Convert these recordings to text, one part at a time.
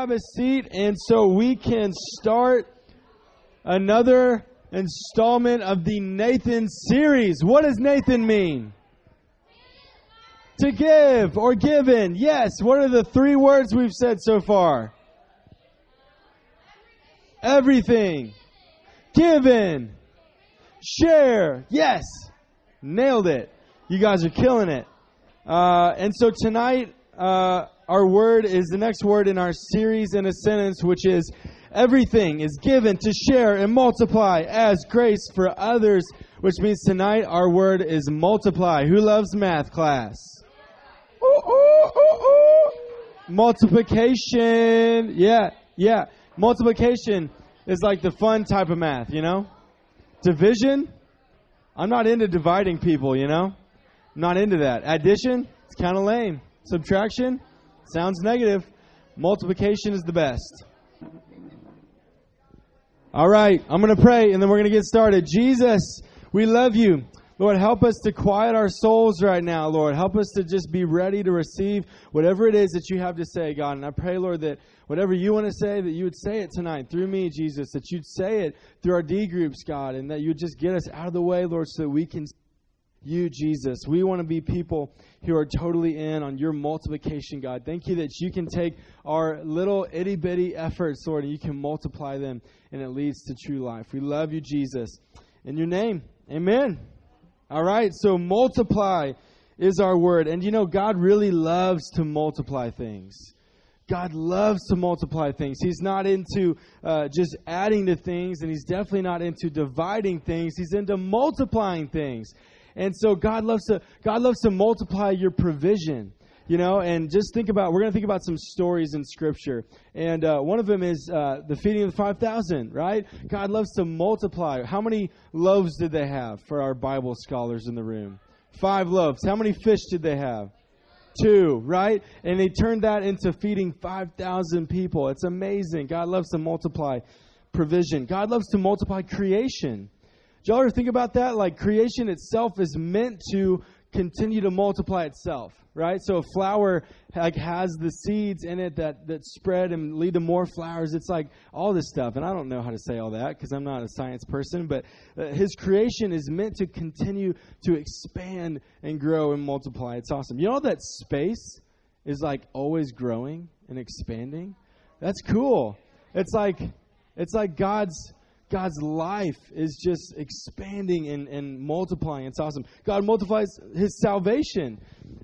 grab a seat and so we can start another installment of the Nathan series. What does Nathan mean? To give or given. Yes. What are the three words we've said so far? Everything. Given. Share. Yes. Nailed it. You guys are killing it. Uh, and so tonight, uh, our word is the next word in our series in a sentence, which is everything is given to share and multiply as grace for others, which means tonight our word is multiply. Who loves math class? Ooh, ooh, ooh, Multiplication. Yeah, yeah. Multiplication is like the fun type of math, you know? Division? I'm not into dividing people, you know? I'm not into that. Addition? It's kind of lame. Subtraction? Sounds negative. Multiplication is the best. All right, I'm going to pray and then we're going to get started. Jesus, we love you. Lord, help us to quiet our souls right now, Lord. Help us to just be ready to receive whatever it is that you have to say, God. And I pray, Lord, that whatever you want to say, that you would say it tonight through me, Jesus, that you'd say it through our D groups, God, and that you would just get us out of the way, Lord, so that we can you, Jesus. We want to be people who are totally in on your multiplication, God. Thank you that you can take our little itty bitty efforts, Lord, and you can multiply them, and it leads to true life. We love you, Jesus. In your name, amen. All right, so multiply is our word. And you know, God really loves to multiply things. God loves to multiply things. He's not into uh, just adding to things, and He's definitely not into dividing things. He's into multiplying things. And so God loves to God loves to multiply your provision. You know, and just think about, we're going to think about some stories in Scripture. And uh, one of them is uh, the feeding of the 5,000, right? God loves to multiply. How many loaves did they have for our Bible scholars in the room? Five loaves. How many fish did they have? Two, right? And they turned that into feeding 5,000 people. It's amazing. God loves to multiply provision, God loves to multiply creation. Did y'all ever think about that? Like creation itself is meant to continue to multiply itself, right? So a flower like has the seeds in it that that spread and lead to more flowers. It's like all this stuff, and I don't know how to say all that because I'm not a science person. But uh, his creation is meant to continue to expand and grow and multiply. It's awesome. You know that space is like always growing and expanding. That's cool. It's like it's like God's God's life is just expanding and, and multiplying. It's awesome. God multiplies His salvation.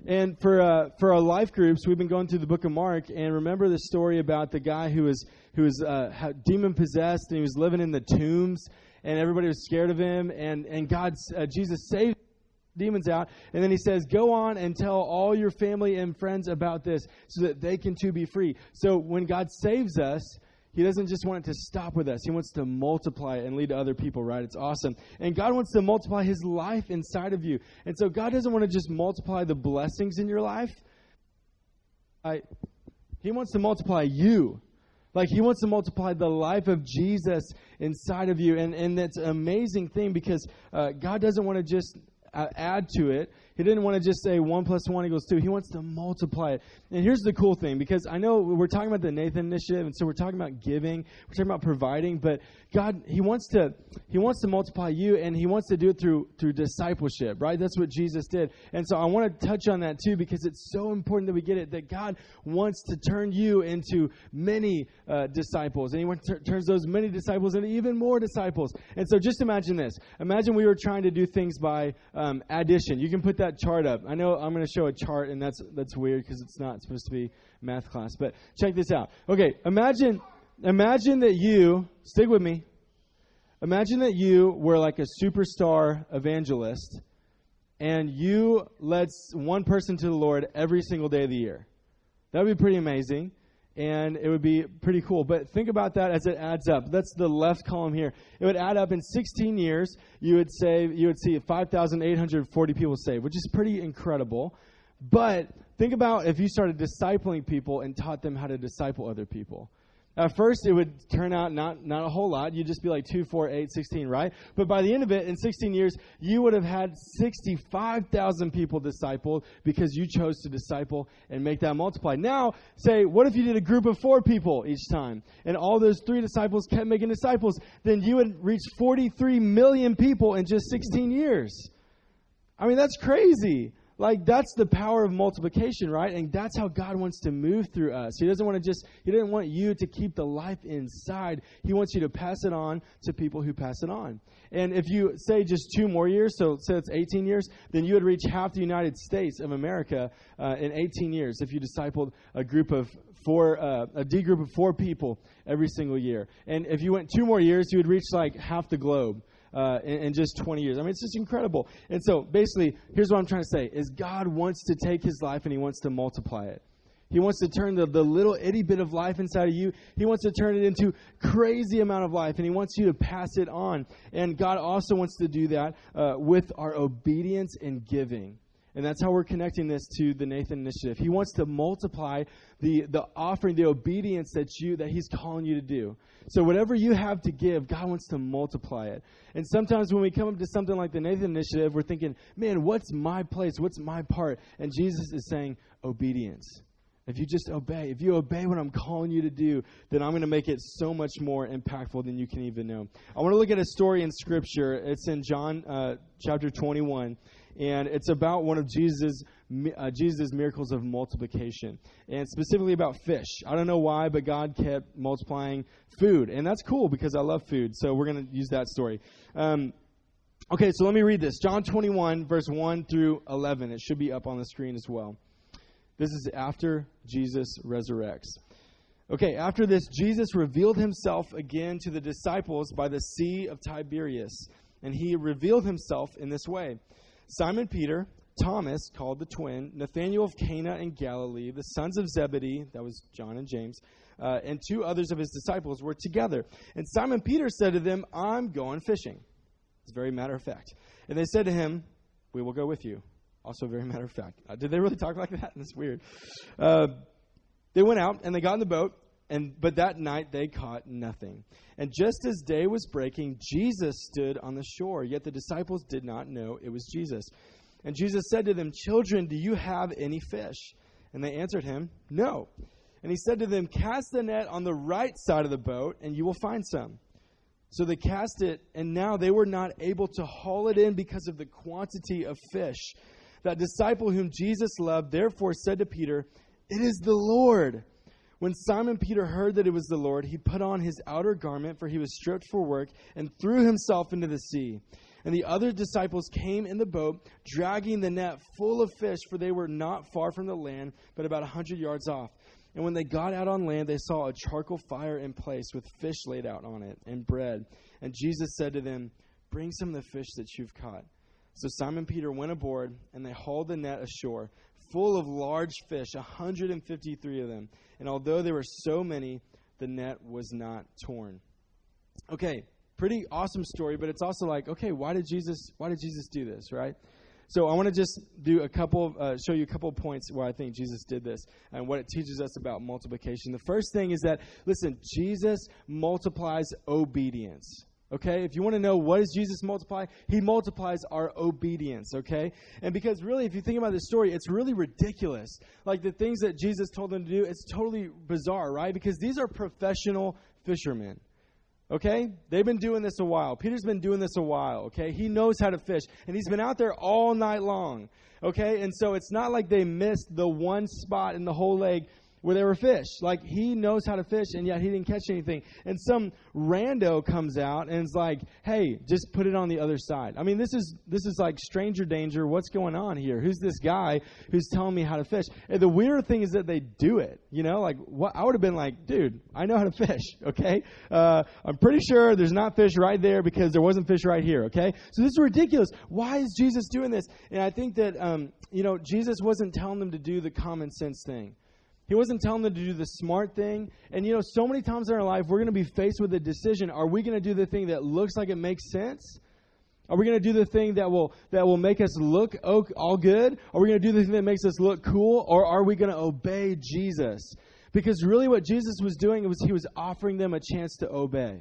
And for uh, for our life groups, we've been going through the book of Mark, and remember the story about the guy who was who was uh, demon possessed, and he was living in the tombs, and everybody was scared of him, and and God, uh, Jesus saved demons out. And then he says, Go on and tell all your family and friends about this so that they can too be free. So when God saves us, he doesn't just want it to stop with us. He wants to multiply and lead to other people, right? It's awesome. And God wants to multiply His life inside of you. And so God doesn't want to just multiply the blessings in your life. I, he wants to multiply you. Like He wants to multiply the life of Jesus inside of you. And, and that's an amazing thing because uh, God doesn't want to just add to it. He didn't want to just say 1 plus 1 equals 2. He wants to multiply it. And here's the cool thing because I know we're talking about the Nathan initiative, and so we're talking about giving, we're talking about providing, but God, He wants to He wants to multiply you, and He wants to do it through through discipleship, right? That's what Jesus did. And so I want to touch on that too because it's so important that we get it that God wants to turn you into many uh, disciples, and He wants to, turns those many disciples into even more disciples. And so just imagine this: imagine we were trying to do things by um, Um, addition. You can put that that chart up. I know I'm going to show a chart, and that's that's weird because it's not supposed to be math class. But check this out. Okay, imagine imagine that you stick with me. Imagine that you were like a superstar evangelist, and you led one person to the Lord every single day of the year. That would be pretty amazing and it would be pretty cool. But think about that as it adds up. That's the left column here. It would add up in 16 years. You would say you would see 5,840 people saved, which is pretty incredible. But think about if you started discipling people and taught them how to disciple other people. At first, it would turn out not, not a whole lot. You'd just be like 2, 4, 8, 16, right? But by the end of it, in 16 years, you would have had 65,000 people discipled because you chose to disciple and make that multiply. Now, say, what if you did a group of four people each time? And all those three disciples kept making disciples? Then you would reach 43 million people in just 16 years. I mean, that's crazy. Like that's the power of multiplication, right? And that's how God wants to move through us. He doesn't want to just he doesn't want you to keep the life inside. He wants you to pass it on to people who pass it on. And if you say just two more years, so say it's 18 years, then you would reach half the United States of America uh, in 18 years if you discipled a group of four, uh, a D group of four people every single year. And if you went two more years, you would reach like half the globe uh, in, in, just 20 years. I mean, it's just incredible. And so, basically, here's what I'm trying to say: is God wants to take His life and He wants to multiply it. He wants to turn the, the little itty bit of life inside of you. He wants to turn it into crazy amount of life, and He wants you to pass it on. And God also wants to do that uh, with our obedience and giving. And that's how we're connecting this to the Nathan Initiative. He wants to multiply the, the offering, the obedience that you that He's calling you to do. So whatever you have to give, God wants to multiply it. And sometimes when we come up to something like the Nathan Initiative, we're thinking, man, what's my place? What's my part? And Jesus is saying, obedience. If you just obey, if you obey what I'm calling you to do, then I'm going to make it so much more impactful than you can even know. I want to look at a story in Scripture. It's in John uh, chapter 21 and it's about one of Jesus' uh, Jesus' miracles of multiplication, and specifically about fish. I don't know why, but God kept multiplying food, and that's cool because I love food. So we're going to use that story. Um, okay, so let me read this: John 21, verse 1 through 11. It should be up on the screen as well. This is after Jesus resurrects. Okay, after this, Jesus revealed himself again to the disciples by the Sea of Tiberias, and he revealed himself in this way. Simon Peter, Thomas, called the twin, Nathanael of Cana in Galilee, the sons of Zebedee, that was John and James, uh, and two others of his disciples were together. And Simon Peter said to them, I'm going fishing. It's very matter of fact. And they said to him, We will go with you. Also, very matter of fact. Uh, did they really talk like that? That's weird. Uh, they went out and they got in the boat and but that night they caught nothing. And just as day was breaking, Jesus stood on the shore, yet the disciples did not know it was Jesus. And Jesus said to them, "Children, do you have any fish?" And they answered him, "No." And he said to them, "Cast the net on the right side of the boat, and you will find some." So they cast it, and now they were not able to haul it in because of the quantity of fish. That disciple whom Jesus loved therefore said to Peter, "It is the Lord." When Simon Peter heard that it was the Lord, he put on his outer garment, for he was stripped for work, and threw himself into the sea. And the other disciples came in the boat, dragging the net full of fish, for they were not far from the land, but about a hundred yards off. And when they got out on land, they saw a charcoal fire in place with fish laid out on it and bread. And Jesus said to them, Bring some of the fish that you've caught. So Simon Peter went aboard, and they hauled the net ashore, full of large fish, 153 of them. And although there were so many, the net was not torn. Okay, pretty awesome story, but it's also like, okay, why did Jesus why did Jesus do this, right? So I want to just do a couple, uh, show you a couple points where I think Jesus did this and what it teaches us about multiplication. The first thing is that, listen, Jesus multiplies obedience. Okay? If you want to know what does Jesus multiply, he multiplies our obedience, okay? And because really if you think about this story, it's really ridiculous. Like the things that Jesus told them to do, it's totally bizarre, right? Because these are professional fishermen. Okay? They've been doing this a while. Peter's been doing this a while, okay? He knows how to fish and he's been out there all night long. Okay? And so it's not like they missed the one spot in the whole lake where there were fish. Like he knows how to fish, and yet he didn't catch anything. And some rando comes out and is like, "Hey, just put it on the other side." I mean, this is this is like stranger danger. What's going on here? Who's this guy who's telling me how to fish? And the weird thing is that they do it. You know, like what I would have been like, "Dude, I know how to fish." Okay, uh, I'm pretty sure there's not fish right there because there wasn't fish right here. Okay, so this is ridiculous. Why is Jesus doing this? And I think that um, you know Jesus wasn't telling them to do the common sense thing. He wasn't telling them to do the smart thing. And you know, so many times in our life, we're going to be faced with a decision. Are we going to do the thing that looks like it makes sense? Are we going to do the thing that will that will make us look oh, all good? Are we going to do the thing that makes us look cool? Or are we going to obey Jesus? Because really, what Jesus was doing was he was offering them a chance to obey.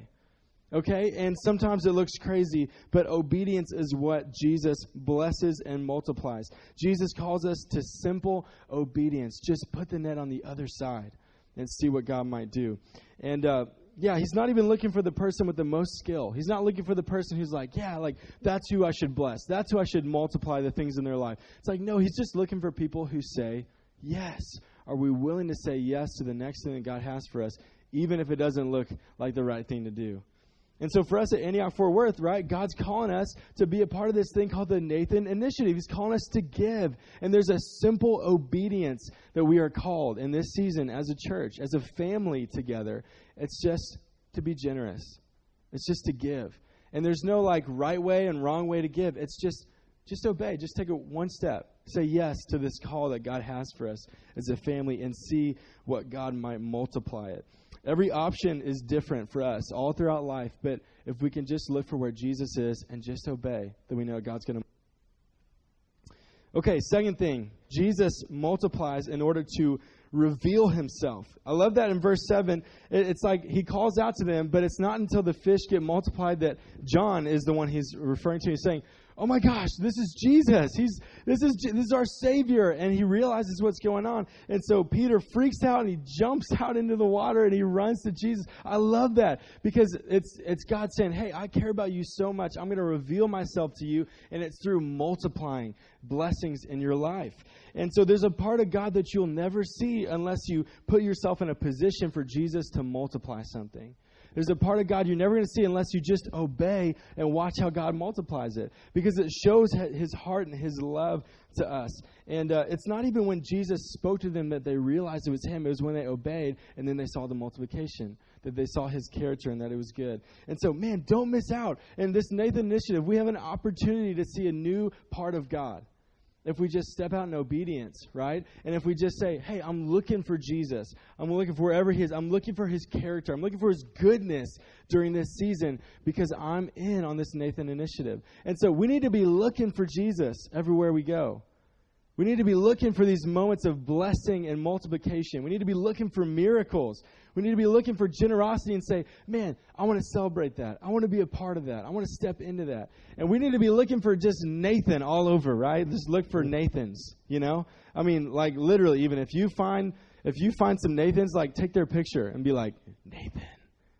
Okay? And sometimes it looks crazy, but obedience is what Jesus blesses and multiplies. Jesus calls us to simple obedience. Just put the net on the other side and see what God might do. And, uh, yeah, he's not even looking for the person with the most skill. He's not looking for the person who's like, yeah, like that's who I should bless. That's who I should multiply the things in their life. It's like, no, he's just looking for people who say yes. Are we willing to say yes to the next thing that God has for us, even if it doesn't look like the right thing to do? And so for us at Antioch Fort Worth, right, God's calling us to be a part of this thing called the Nathan Initiative. He's calling us to give. And there's a simple obedience that we are called in this season as a church, as a family together. It's just to be generous. It's just to give. And there's no like right way and wrong way to give. It's just just obey. Just take it one step. Say yes to this call that God has for us as a family and see what God might multiply it. Every option is different for us all throughout life, but if we can just look for where Jesus is and just obey, then we know God's going to. Okay, second thing Jesus multiplies in order to reveal himself. I love that in verse 7. It's like he calls out to them, but it's not until the fish get multiplied that John is the one he's referring to. He's saying, oh my gosh, this is Jesus. He's this is this is our Savior, and he realizes what's going on. And so Peter freaks out and he jumps out into the water and he runs to Jesus. I love that because it's it's God saying, "Hey, I care about you so much. I'm going to reveal myself to you, and it's through multiplying blessings in your life." And so there's a part of God that you'll never see unless you put yourself in a position for Jesus to multiply something. There's a part of God you're never going to see unless you just obey and watch how God multiplies it because it shows his heart and his love to us. And uh, it's not even when Jesus spoke to them that they realized it was him, it was when they obeyed and then they saw the multiplication, that they saw his character and that it was good. And so, man, don't miss out. In this Nathan initiative, we have an opportunity to see a new part of God if we just step out in obedience, right? And if we just say, hey, I'm looking for Jesus. I'm looking for wherever he is. I'm looking for his character. I'm looking for his goodness during this season because I'm in on this Nathan initiative. And so we need to be looking for Jesus everywhere we go. We need to be looking for these moments of blessing and multiplication. We need to be looking for miracles. We need to be looking for generosity and say, man, I want to celebrate that. I want to be a part of that. I want to step into that. And we need to be looking for just Nathan all over, right? Just look for Nathans, you know? I mean, like literally, even if you find if you find some Nathans, like take their picture and be like, Nathan,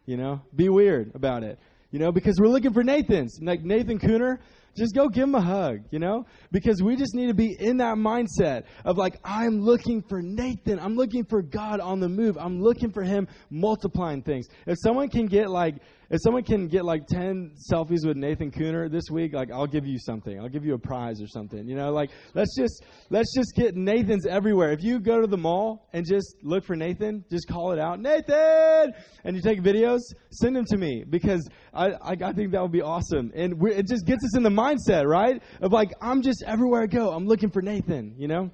you know? Be weird about it. You know, because we're looking for Nathans. Like Nathan Cooner, just go give him a hug, you know? Because we just need to be in that mindset of like, I'm looking for Nathan. I'm looking for God on the move. I'm looking for him multiplying things. If someone can get like if someone can get like 10 selfies with Nathan Cooner this week, like I'll give you something. I'll give you a prize or something. You know, like let's just let's just get Nathans everywhere. If you go to the mall and just look for Nathan, just call it out, Nathan, and you take videos, send them to me because I I, I think that would be awesome. And it just gets us in the mindset, right? Of like I'm just everywhere I go, I'm looking for Nathan. You know,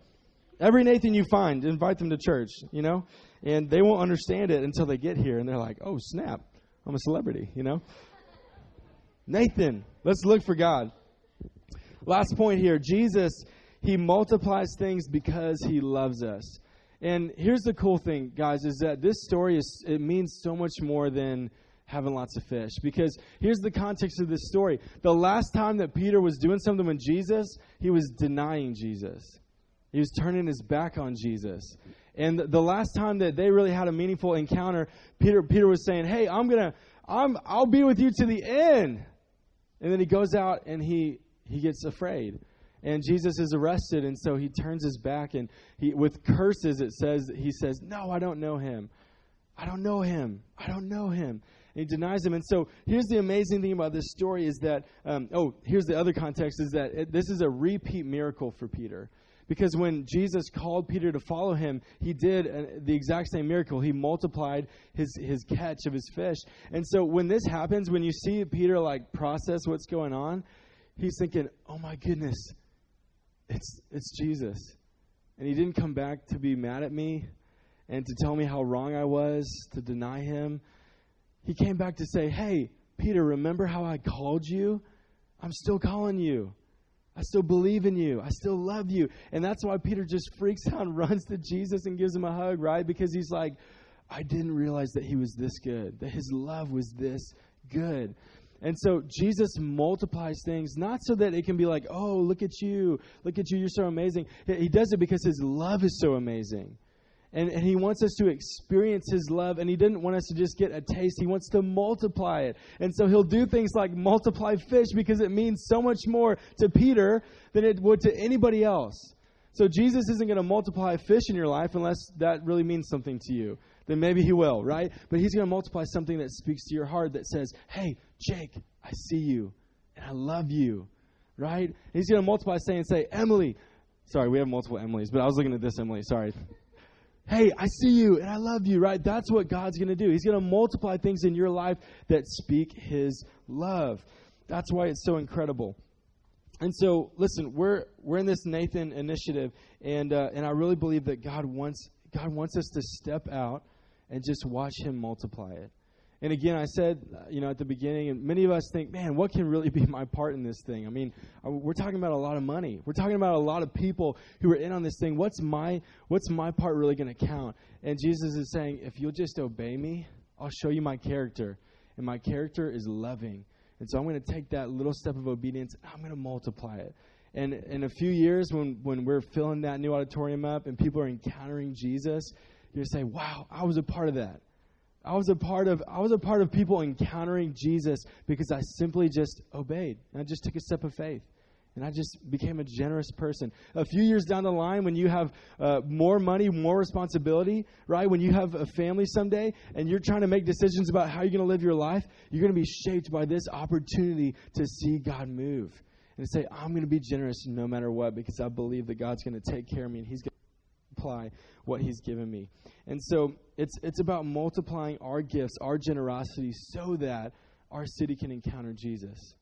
every Nathan you find, invite them to church. You know, and they won't understand it until they get here and they're like, oh snap I'm a celebrity, you know? Nathan, let's look for God. Last point here Jesus, he multiplies things because he loves us. And here's the cool thing, guys, is that this story is it means so much more than having lots of fish. Because here's the context of this story. The last time that Peter was doing something with Jesus, he was denying Jesus. He was turning his back on Jesus. And the last time that they really had a meaningful encounter, Peter Peter was saying, "Hey, I'm gonna, I'm, I'll be with you to the end." And then he goes out and he he gets afraid, and Jesus is arrested, and so he turns his back and he with curses it says he says, "No, I don't know him. I don't know him. I don't know him." And he denies him. And so here's the amazing thing about this story is that, um, oh, here's the other context is that it, this is a repeat miracle for Peter. Because when Jesus called Peter to follow him, he did uh, the exact same miracle. He multiplied his, his catch of his fish. And so when this happens, when you see Peter like process what's going on, he's thinking, oh my goodness, it's, it's Jesus. And he didn't come back to be mad at me and to tell me how wrong I was, to deny him. He came back to say, hey, Peter, remember how I called you? I'm still calling you. I still believe in you. I still love you. And that's why Peter just freaks out and runs to Jesus and gives him a hug, right? Because he's like, I didn't realize that he was this good, that his love was this good. And so Jesus multiplies things not so that it can be like, oh, look at you, look at you, you're so amazing. He does it because his love is so amazing. And, and he wants us to experience his love, and he didn't want us to just get a taste. He wants to multiply it. And so he'll do things like multiply fish because it means so much more to Peter than it would to anybody else. So Jesus isn't going to multiply fish in your life unless that really means something to you. Then maybe he will, right? But he's going to multiply something that speaks to your heart that says, hey, Jake, I see you and I love you, right? He's going to multiply saying, say, Emily, sorry, we have multiple Emilys, but I was looking at this Emily, sorry. Hey, I see you and I love you, right? That's what God's going to do. He's going to multiply things in your life that speak His love. That's why it's so incredible. And so, listen, we're we're in this Nathan initiative, and uh, and I really believe that God wants God wants us to step out and just watch Him multiply it. And again, I said, uh, you know, at the beginning, and many of us think, man, what can really be my part in this thing? I mean, uh, we're talking about a lot of money. We're talking about a lot of people who are in on this thing. What's my what's my part really going to count? And Jesus is saying, if you'll just obey me, I'll show you my character, and my character is loving. And so I'm going to take that little step of obedience, and I'm going to multiply it. And in a few years, when when we're filling that new auditorium up, and people are encountering Jesus, you're going to say, wow, I was a part of that. I was a part of I was a part of people encountering Jesus because I simply just obeyed. And I just took a step of faith. And I just became a generous person. A few years down the line, when you have uh, more money, more responsibility, right? When you have a family someday and you're trying to make decisions about how you're going to live your life, you're going to be shaped by this opportunity to see God move and say, I'm going to be generous no matter what because I believe that God's going to take care of me and He's going apply what He's given me. And so it's, it's about multiplying our gifts, our generosity, so that our city can encounter Jesus.